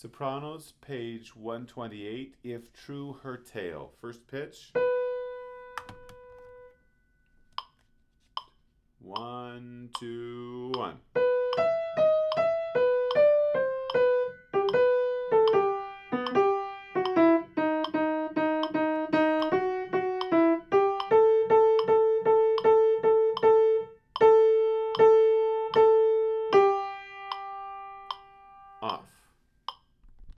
Sopranos, page 128, If True Her Tale. First pitch. One, two, one. Off.